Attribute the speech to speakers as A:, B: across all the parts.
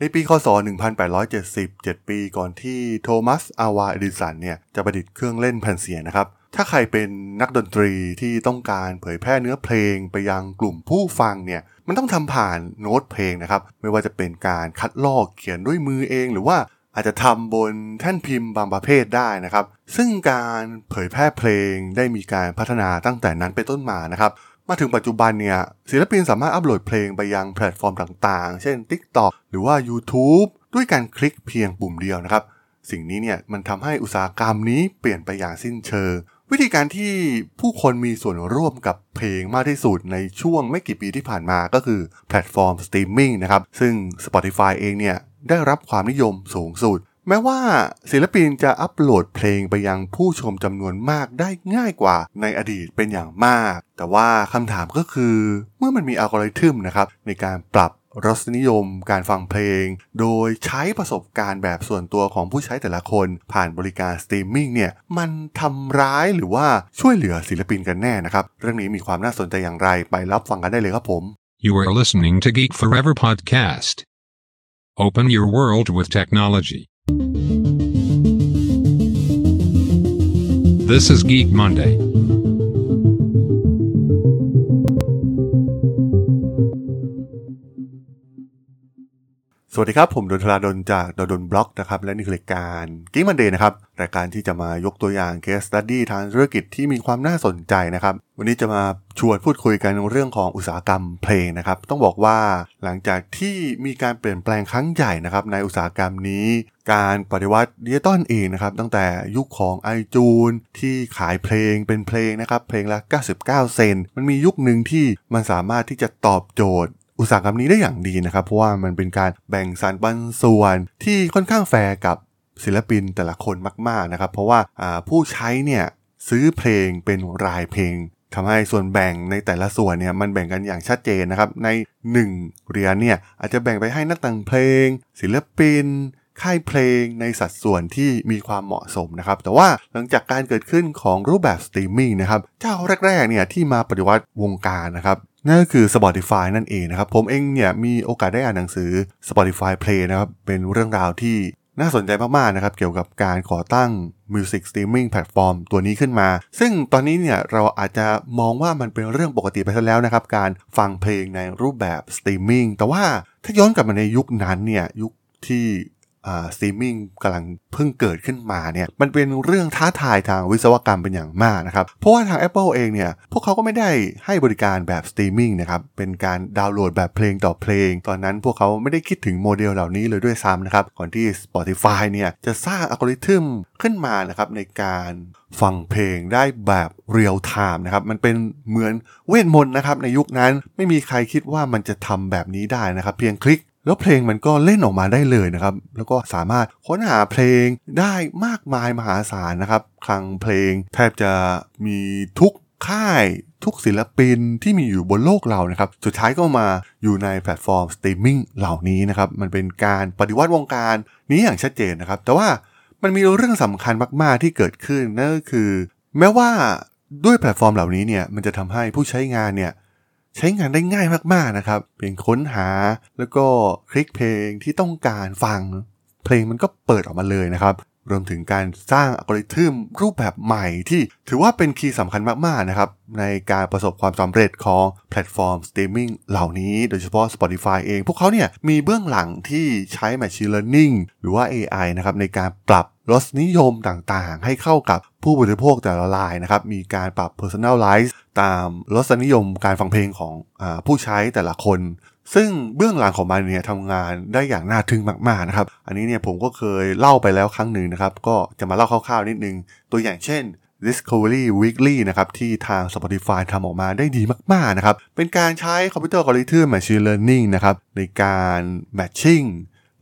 A: ในปีคศ 1870 7 ปีก่อนที่โทมัส อาวา เอดิสันเนี่ย จะประดิษฐ์เครื่องเล่นแผ่นเสียงนะครับ ถ้าใครเป็นนักดนตรีที่ต้องการเผยแพร่เนื้อเพลงไปยังกลุ่มผู้ฟังเนี่ย มันต้องทำผ่านโน้ตเพลงนะครับ ไม่ว่าจะเป็นการคัดลอกเขียนด้วยมือเอง หรือว่าอาจจะทำบนแท่นพิมพ์บางประเภทได้นะครับ ซึ่งการเผยแพร่เพลงได้มีการพัฒนาตั้งแต่นั้นไปต้นมานะครับ มาถึงปัจจุบันเนี่ยศิลปินสามารถอัปโหลดเพลงไปยังแพลตฟอร์มต่างๆ เช่น TikTok หรือว่า YouTube ด้วยการคลิกเพียงปุ่มเดียวนะครับ สิ่งนี้เนี่ยมันทำให้อุตสาหกรรมนี้เปลี่ยนไปอย่างสิ้นเชิง วิธีการที่ผู้คนมีส่วนร่วมกับเพลงมากที่สุดในช่วงไม่กี่ปีที่ผ่านมาก็คือแพลตฟอร์มสตรีมมิ่งนะครับซึ่ง Spotify เองเนี่ยได้รับความนิยมสูงสุด แม้ว่าศิลปินจะอัปโหลดเพลงไปยังผู้ชมจำนวนมากได้ง่ายกว่าในอดีตเป็นอย่างมาก แต่ว่าคำถามก็คือเมื่อมันมีอัลกอริทึมนะครับในการปรับรสนิยมการฟังเพลง โดยใช้ประสบการณ์แบบส่วนตัวของผู้ใช้แต่ละคน ผ่านบริการสตรีมมิ่งเนี่ยมันทำร้ายหรือว่าช่วยเหลือศิลปินกันแน่นะครับ เรื่องนี้มีความน่าสนใจอย่างไรไปรับฟังกันได้เลยครับผม
B: You are listening to Geek Forever podcast. Open your world with technology. This is Geek Monday.
A: สวัสดีครับ ผมดนทราดนจากดนบล็อกนะครับและนี่คือรายการ Geek Monday นะครับรายการที่จะมายกตัวอย่าง case study ทางธุรกิจที่มีความน่าสนใจนะครับ วันนี้จะมาชวนพูดคุยกันเรื่องของอุตสาหกรรมเพลงนะครับ ต้องบอกว่าหลังจากที่มีการเปลี่ยนแปลงครั้งใหญ่นะครับในอุตสาหกรรมนี้ การปฏิวัติดิจิตอลเองนะครับตั้งแต่ยุคของ iTunes ที่ขายเพลงเป็นเพลงนะครับเพลงละ 99 เซนต์มันมียุคหนึ่งที่มันสามารถที่จะตอบโจทย์ อุตสาหกรรมนี้ได้อย่างดีนะครับ เพราะว่ามันเป็นการแบ่งสรรปันส่วนที่ค่อนข้างแฟร์กับศิลปินแต่ละคนมาก ๆนะครับ เพราะว่าผู้ใช้เนี่ยซื้อเพลงเป็นรายเพลงทำให้ส่วนแบ่งในแต่ละส่วนเนี่ยมันแบ่งกันอย่างชัดเจนนะครับ ใน 1 เหรียญเนี่ยอาจจะแบ่งไปให้นักแต่งเพลง ศิลปิน ค่ายเพลงในสัดส่วนที่มีความเหมาะสมนะครับ แต่ว่าหลังจากการเกิดขึ้นของรูปแบบสตรีมมิ่งนะครับ เจ้าแรกๆเนี่ยที่มาปฏิวัติวงการนะครับนั่นก็คือ Spotify นั่นเองนะครับ ผมเองเนี่ยมีโอกาสได้อ่านหนังสือ Spotify Play นะครับเป็นเรื่องราวที่น่าสนใจมากๆนะครับ เกี่ยวกับการก่อตั้ง Music Streaming Platform ตัวนี้ขึ้นมา ซึ่งตอนนี้เนี่ยเราอาจจะมองว่ามันเป็นเรื่องปกติไปซะแล้วนะครับ การฟังเพลงในรูปแบบสตรีมมิ่งแต่ว่าถ้าย้อนกลับมาในยุคนั้นเนี่ยยุคที่ สตรีมมิ่งกำลังเพิ่งเกิดขึ้นมาเนี่ยมันเป็นเรื่องท้าทายทางวิศวกรรมเป็นอย่างมากนะครับ เพราะว่าทาง Apple เองเนี่ย พวกเขาก็ไม่ได้ให้บริการแบบสตรีมมิ่งนะครับ เป็นการดาวน์โหลดแบบเพลงต่อเพลง ตอนนั้นพวกเขาไม่ได้คิดถึงโมเดลเหล่านี้เลยด้วยซ้ำนะครับ ก่อนที่ Spotify เนี่ยจะสร้างอัลกอริทึมขึ้นมานะครับในการฟังเพลงได้แบบเรียลไทม์นะครับ มันเป็นเหมือนเวทมนต์นะครับในยุคนั้นไม่มีใครคิดว่ามันจะทำแบบนี้ได้นะครับ เพียงคลิก แล้วเพลงมันก็เล่นออกมาได้เลยนะครับ แล้วก็สามารถค้นหาเพลงได้มากมายมหาศาลนะครับคลังเพลงแทบจะมีทุกค่ายทุกศิลปินที่มีอยู่บนโลกเรานะครับ สุดท้ายก็มาอยู่ในแพลตฟอร์มสตรีมมิ่งเหล่านี้นะครับ มันเป็นการปฏิวัติวงการนี้อย่างชัดเจนนะครับ แต่ว่ามันมีเรื่องสำคัญมาก ๆ ที่เกิดขึ้นนั่นก็คือ แม้ว่าด้วยแพลตฟอร์มเหล่านี้เนี่ยมันจะทำให้ผู้ใช้งานเนี่ย ใช้งานได้ง่ายมากๆนะครับ เพียงค้นหาแล้วก็คลิกเพลงที่ต้องการฟัง เพลงมันก็เปิดออกมาเลยนะครับ รวมถึงการสร้างอัลกอริทึมรูปแบบใหม่ที่ถือว่าเป็น key สำคัญมากๆนะครับ ในการประสบความสำเร็จของแพลตฟอร์มสตรีมมิ่งเหล่านี้โดยเฉพาะ Spotify เอง พวกเขาเนี่ยมีเบื้องหลังที่ใช้ Machine Learning หรือว่า AI นะครับในการปรับรสนิยมต่างๆ ให้เข้ากับผู้บริโภคแต่ละรายนะครับ มีการปรับ personalize ตามรสนิยมการฟังเพลงของอผู้ใช้แต่ละคน ซึ่งเบื้องหลังของมันเนี่ยทำงานได้อย่างน่าทึ่งมากๆนะครับ อันนี้เนี่ยผมก็เคยเล่าไปแล้วครั้งหนึ่งนะครับ ก็จะมาเล่าคร่าวๆนิดนึง ตัวอย่างเช่น Discovery Weekly นะครับที่ทาง Spotify ทำออกมาได้ดีมากๆนะครับ เป็นการใช้คอมพิวเตอร์อัลกอริทึม Machine Learning นะครับในการ Matching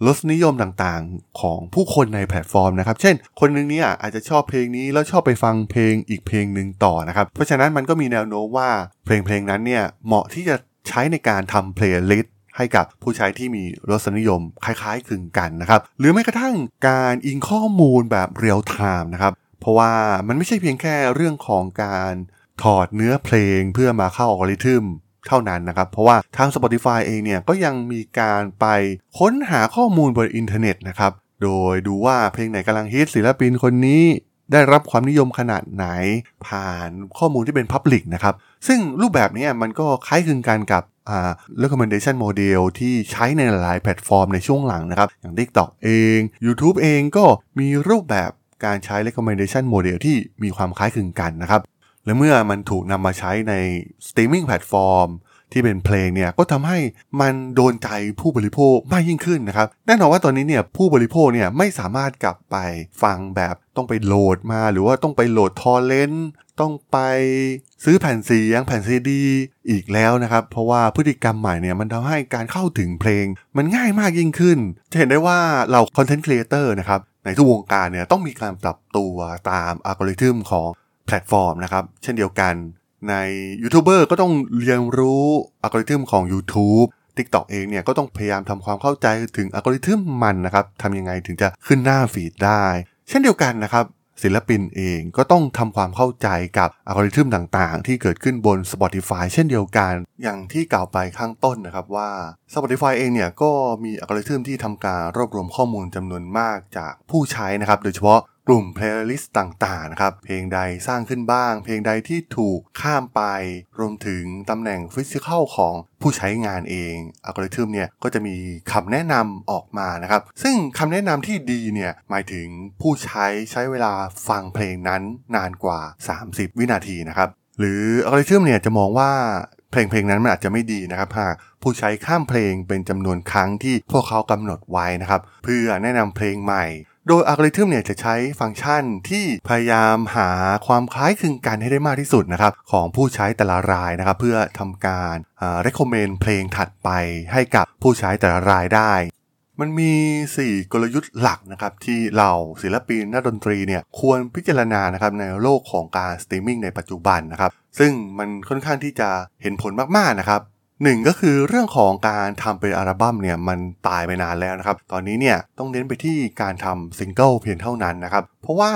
A: รสนิยมต่างๆของผู้คนในแพลตฟอร์มนะครับ เช่น คนนึงเนี่ยอาจจะชอบเพลงนี้แล้วชอบไปฟังเพลงอีกเพลงหนึ่งต่อนะครับ เพราะฉะนั้นมันก็มีแนวโน้มว่าเพลงเพลงนั้นเนี่ยเหมาะที่จะ ใช้ในการทำเพลย์ลิสต์ให้กับผู้ใช้ที่มีรสนิยมคล้ายๆคลึงกันนะครับ หรือแม้กระทั่งการอิงข้อมูลแบบเรียลไทม์นะครับ เพราะว่ามันไม่ใช่เพียงแค่เรื่องของการถอดเนื้อเพลงเพื่อมาเข้าอัลกอริทึมเท่านั้นนะครับ เพราะว่าทาง Spotify เองเนี่ยก็ยังมีการไปค้นหาข้อมูลบนอินเทอร์เน็ตนะครับ โดยดูว่าเพลงไหนกำลังฮิตศิลปินคนนี้ ได้รับความนิยมขนาดไหน ผ่านข้อมูลที่เป็น Public นะครับ ซึ่งรูปแบบนี้มันก็คล้ายคลึงกันกับอ่า recommendation model ที่ใช้ในหลายแพลตฟอร์มในช่วงหลังนะครับ อย่าง TikTok เอง YouTube เองก็มีรูปแบบการใช้ recommendation model ที่มีความคล้ายคลึงกันนะครับ และเมื่อมันถูกนำมาใช้ใน streaming แพลตฟอร์ม ที่เป็นเพลงเนี่ยก็ทำให้มันโดนใจผู้บริโภคมากยิ่งขึ้นนะครับแน่นอนว่าตอนนี้เนี่ยผู้บริโภคเนี่ยไม่สามารถกลับไปฟังแบบต้องไปโหลดมา หรือว่าต้องไปโหลดทอร์เรนต์ต้องไปซื้อแผ่นเสียงแผ่นซีดีอีกแล้วนะครับ เพราะว่าพฤติกรรมใหม่เนี่ยมันทำให้การเข้าถึงเพลง มันง่ายมากยิ่งขึ้น จะเห็นได้ว่าเราคอนเทนต์ครีเอเตอร์นะครับในทุกวงการเนี่ยต้องมีการปรับตัวตามอัลกอริทึมของแพลตฟอร์มนะครับ เช่นเดียวกัน ในยูทูบเบอร์ก็ต้องเรียนรู้อัลกอริทึมของ YouTube TikTok เองเนี่ยก็ต้องพยายามทำความเข้าใจถึงอัลกอริทึมมันนะครับทำยังไงถึงจะขึ้นหน้าฟีดได้ เช่นเดียวกันนะครับศิลปินเองก็ต้องทำความเข้าใจกับอัลกอริทึมต่างๆ ที่เกิดขึ้นบน Spotify เช่นเดียวกัน อย่างที่กล่าวไปข้างต้นนะครับว่า Spotify เองเนี่ยก็มีอัลกอริทึมที่ทำการรวบรวมข้อมูลจำนวนมากจากผู้ใช้นะครับ โดยเฉพาะ กลุ่มเพลย์ลิสต์ต่างๆนะครับ เพลงใดสร้างขึ้นบ้าง เพลงใดที่ถูกข้ามไป รวมถึงตำแหน่ง physical ของผู้ใช้งานเองอัลกอริทึมเนี่ยก็จะมีคำแนะนำออกมานะครับ ซึ่งคำแนะนำที่ดีเนี่ยหมายถึงผู้ใช้ใช้เวลาฟังเพลงนั้นนานกว่า 30 วินาทีนะครับ หรืออัลกอริทึมเนี่ยจะมองว่าเพลงเพลงนั้นมันอาจจะไม่ดีนะครับหากผู้ใช้ข้ามเพลงเป็นจำนวนครั้งที่พวกเขากำหนดไว้นะครับ เพื่อแนะนำเพลงใหม่ โดยอัลกอริทึมเนี่ยจะใช้ฟังก์ชันที่พยายามหาความคล้ายคลึงกันให้ได้มากที่สุดนะครับของผู้ใช้แต่ละรายนะครับเพื่อทำการอ่า recommend เพลงถัดไปให้กับผู้ใช้แต่ละรายได้ มันมี 4 กลยุทธ์หลักนะครับที่เราศิลปินนักดนตรีเนี่ยควรพิจารณานะครับในโลกของการสตรีมมิ่งในปัจจุบันนะครับซึ่งมันค่อนข้างที่จะเห็นผลมากๆนะครับ หนึ่งก็คือเรื่องของการทำเป็นอัลบั้มเนี่ยมันตายไปนานแล้วนะครับ ตอนนี้เนี่ยต้องเน้นไปที่การทำซิงเกิลเพียงเท่านั้นนะครับ เพราะว่า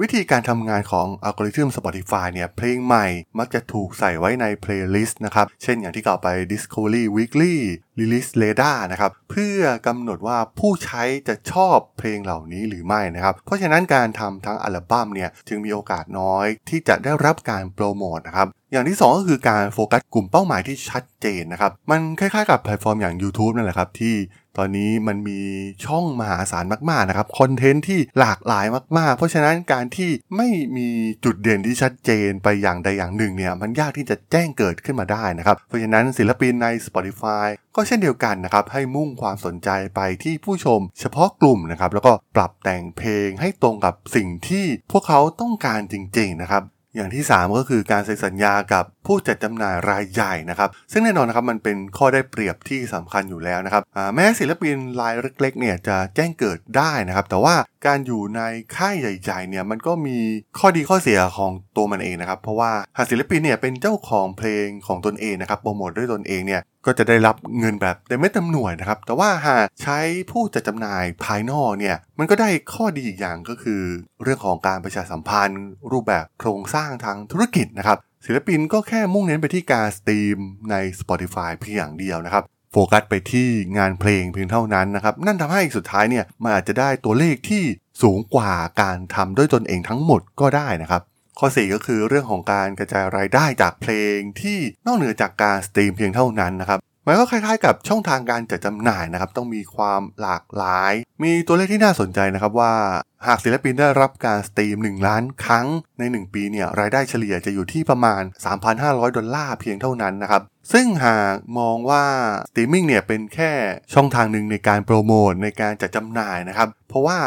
A: วิธีการทำงานของอัลกอริทึม Spotify เนี่ย เพลงใหม่มักจะถูกใส่ไว้ในเพลย์ลิสต์นะครับ เช่นอย่างที่กล่าวไป Discovery Weekly Release Radar นะครับ เพื่อกำหนดว่าผู้ใช้จะชอบเพลงเหล่านี้หรือไม่นะครับ เพราะฉะนั้นการทำทั้งอัลบั้มเนี่ย จึงมีโอกาสน้อยที่จะได้รับการโปรโมทนะครับอย่างที่ 2 ก็คือการโฟกัสกลุ่มเป้าหมายที่ชัดเจนนะครับ มันคล้ายๆกับแพลตฟอร์มอย่าง YouTube นั่นแหละครับ ที่ ตอนนี้มันมีช่องมหาศาลมากๆนะครับคอนเทนต์ที่หลากหลายมากๆ เพราะฉะนั้นการที่ไม่มีจุดเด่นที่ชัดเจนไปอย่างใดอย่างหนึ่งเนี่ยมันยากที่จะแจ้งเกิดขึ้นมาได้นะครับ เพราะฉะนั้นศิลปินใน Spotify ก็เช่นเดียวกันนะครับให้มุ่งความสนใจไปที่ผู้ชม เฉพาะกลุ่มนะครับแล้วก็ปรับแต่งเพลงให้ตรงกับสิ่งที่พวกเขาต้องการจริงๆนะครับ อย่างที่ 3 ก็คือการเซ็นสัญญากับผู้จัดจำหน่ายรายใหญ่นะครับ ซึ่งแน่นอนนะครับมันเป็นข้อได้เปรียบที่สำคัญอยู่แล้วนะครับแม้ศิลปินรายเล็กๆเนี่ยจะแจ้งเกิดได้นะครับ แต่ว่าการอยู่ในค่ายใหญ่ๆเนี่ยมันก็มีข้อดีข้อเสียของตัวมันเองนะครับ เพราะว่าหากศิลปินเนี่ยเป็นเจ้าของเพลงของตนเองนะครับโปรโมทด้วยตนเองเนี่ย ก็จะได้รับเงินแบบเต็มเม็ดเต็มหน่วยนะครับ แต่ว่าหากใช้ผู้จัดจำหน่ายภายนอกเนี่ย มันก็ได้ข้อดีอีกอย่างก็คือ เรื่องของการประชาสัมพันธ์ รูปแบบโครงสร้างทางธุรกิจนะครับ ศิลปินก็แค่มุ่งเน้นไปที่การสตรีมใน Spotify เพียงอย่างเดียวนะครับโฟกัสไปที่งานเพลงเพียงเท่านั้นนะครับ นั่นทำให้สุดท้ายเนี่ยมันอาจจะได้ตัวเลขที่สูงกว่าการทำด้วยตนเองทั้งหมดก็ได้นะครับ ข้อ 4 ก็คือเรื่องของการกระจายรายได้จากเพลงที่นอกเหนือจากการสตรีมเพียงเท่านั้นนะครับ มันก็คล้ายๆกับช่องทางการจัดจำหน่ายนะครับ ต้องมีความหลากหลาย มีตัวเลขที่น่าสนใจนะครับว่า หากศิลปินได้รับการสตรีม 1 ล้านครั้งใน 1 ปีเนี่ยรายได้เฉลี่ยจะอยู่ที่ประมาณ 3,500 ดอลลาร์เพียงเท่านั้นนะครับ ซึ่งหากมองว่าสตรีมมิ่งเนี่ยเป็นแค่ช่องทางหนึ่งในการโปรโมทในการจัดจำหน่ายนะครับ เพราะว่า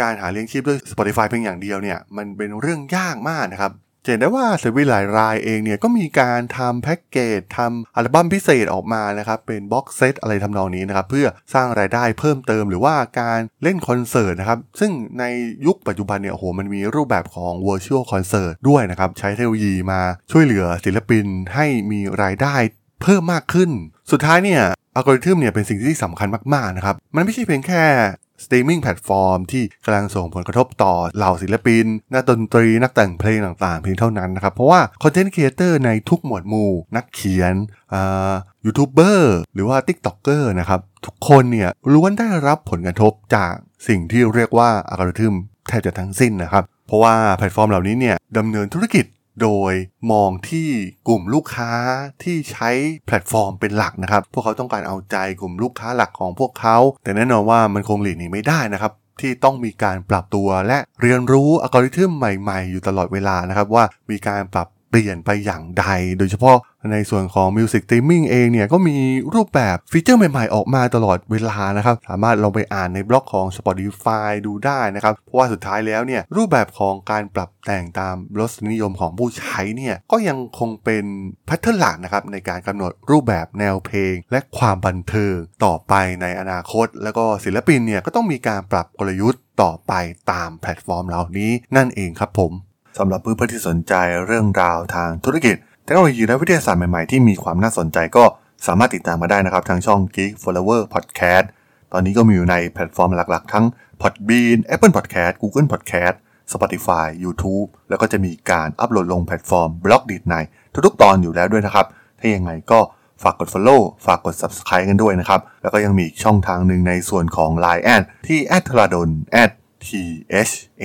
A: การหาเลี้ยงชีพด้วย Spotify เพียงอย่างเดียวเนี่ยมันเป็นเรื่องยากมากนะครับ เห็นได้ว่าศิลปินหลายรายเองเนี่ยก็มีการทำแพ็กเกจทำอัลบั้มพิเศษออกมานะครับ เป็น box set อะไรทำนองนี้นะครับเพื่อสร้างรายได้เพิ่มเติมหรือว่าการเล่นคอนเสิร์ตนะครับ ซึ่งในยุคปัจจุบันเนี่ยโอ้โหมันมีรูปแบบของ virtual concert ด้วยนะครับ ใช้เทคโนโลยีมาช่วยเหลือศิลปินให้มีรายได้เพิ่มมากขึ้น สุดท้ายเนี่ยอัลกอริทึมเนี่ยเป็นสิ่งที่สำคัญมากๆนะครับ มันไม่ใช่เพียงแค่ สตรีมมิ่งแพลตฟอร์มที่กำลังส่งผลกระทบต่อเหล่าศิลปิน นักดนตรี นักแต่งเพลงต่างๆ เพียงเท่านั้นนะครับ เพราะว่า content creator ในทุกหมวดหมู่ นักเขียนยูทูบเบอร์หรือว่า t ิ k t o k เกอร์นะครับ ทุกคนเนี่ยล้วนได้รับผลกระทบจากสิ่งที่เรียกว่าอัลกอริทึมแทบจะทั้งสิ้นนะครับ เพราะว่าแพลตฟอร์มเหล่านี้เนี่ยดำเนินธุรกิจ โดยมองที่กลุ่มลูกค้าที่ใช้แพลตฟอร์มเป็นหลักนะครับ พวกเขาต้องการเอาใจกลุ่มลูกค้าหลักของพวกเขา แต่แน่นอนว่ามันคงหลีกหนีไม่ได้นะครับที่ต้องมีการปรับตัวและเรียนรู้อัลกอริทึมใหม่ๆ อยู่ตลอดเวลานะครับว่ามีการปรับ ปลี่ยนไปอย่างใด โดยเฉพาะในส่วนของ Music Streaming เองเนี่ยก็มีรูปแบบฟีเจอร์ใหม่ๆ ออกมาตลอดเวลานะครับ สามารถลองไปอ่านในบล็อกของ Spotify ดูได้นะครับ เพราะว่าสุดท้ายแล้วเนี่ยรูปแบบของการปรับแต่งตามรสนิยมของผู้ใช้เนี่ยก็ยังคงเป็นแพทเทิร์นหลักนะครับในการกำหนดรูปแบบแนวเพลง และความบันเทิงต่อไปในอนาคต แล้วก็ศิลปินเนี่ยก็ต้องมีการปรับกลยุทธ์ต่อไปตามแพลตฟอร์มเหล่านี้นั่นเองครับผม สำหรับเพื่อนๆที่สนใจเรื่องราวทางธุรกิจ เทคโนโลยีและวิทยาศาสตร์ใหม่ๆ ที่มีความน่าสนใจก็สามารถติดตามมาได้นะครับ ทางช่อง Geek Forever Podcast ตอนนี้ก็มีอยู่ในแพลตฟอร์มหลักๆ ทั้ง Podbean Apple Podcast Google Podcast Spotify YouTube แล้วก็จะมีการอัปโหลดลงแพลตฟอร์ม Blockdit ในทุกๆ ตอนอยู่แล้วด้วยนะครับ ถ้ายังไงก็ฝากกด Follow ฝากกด Subscribe กันด้วยนะครับ แล้วก็ยังมีอีกช่องทางหนึ่งในส่วนของ Line add ที่ a d t h a d o n t h a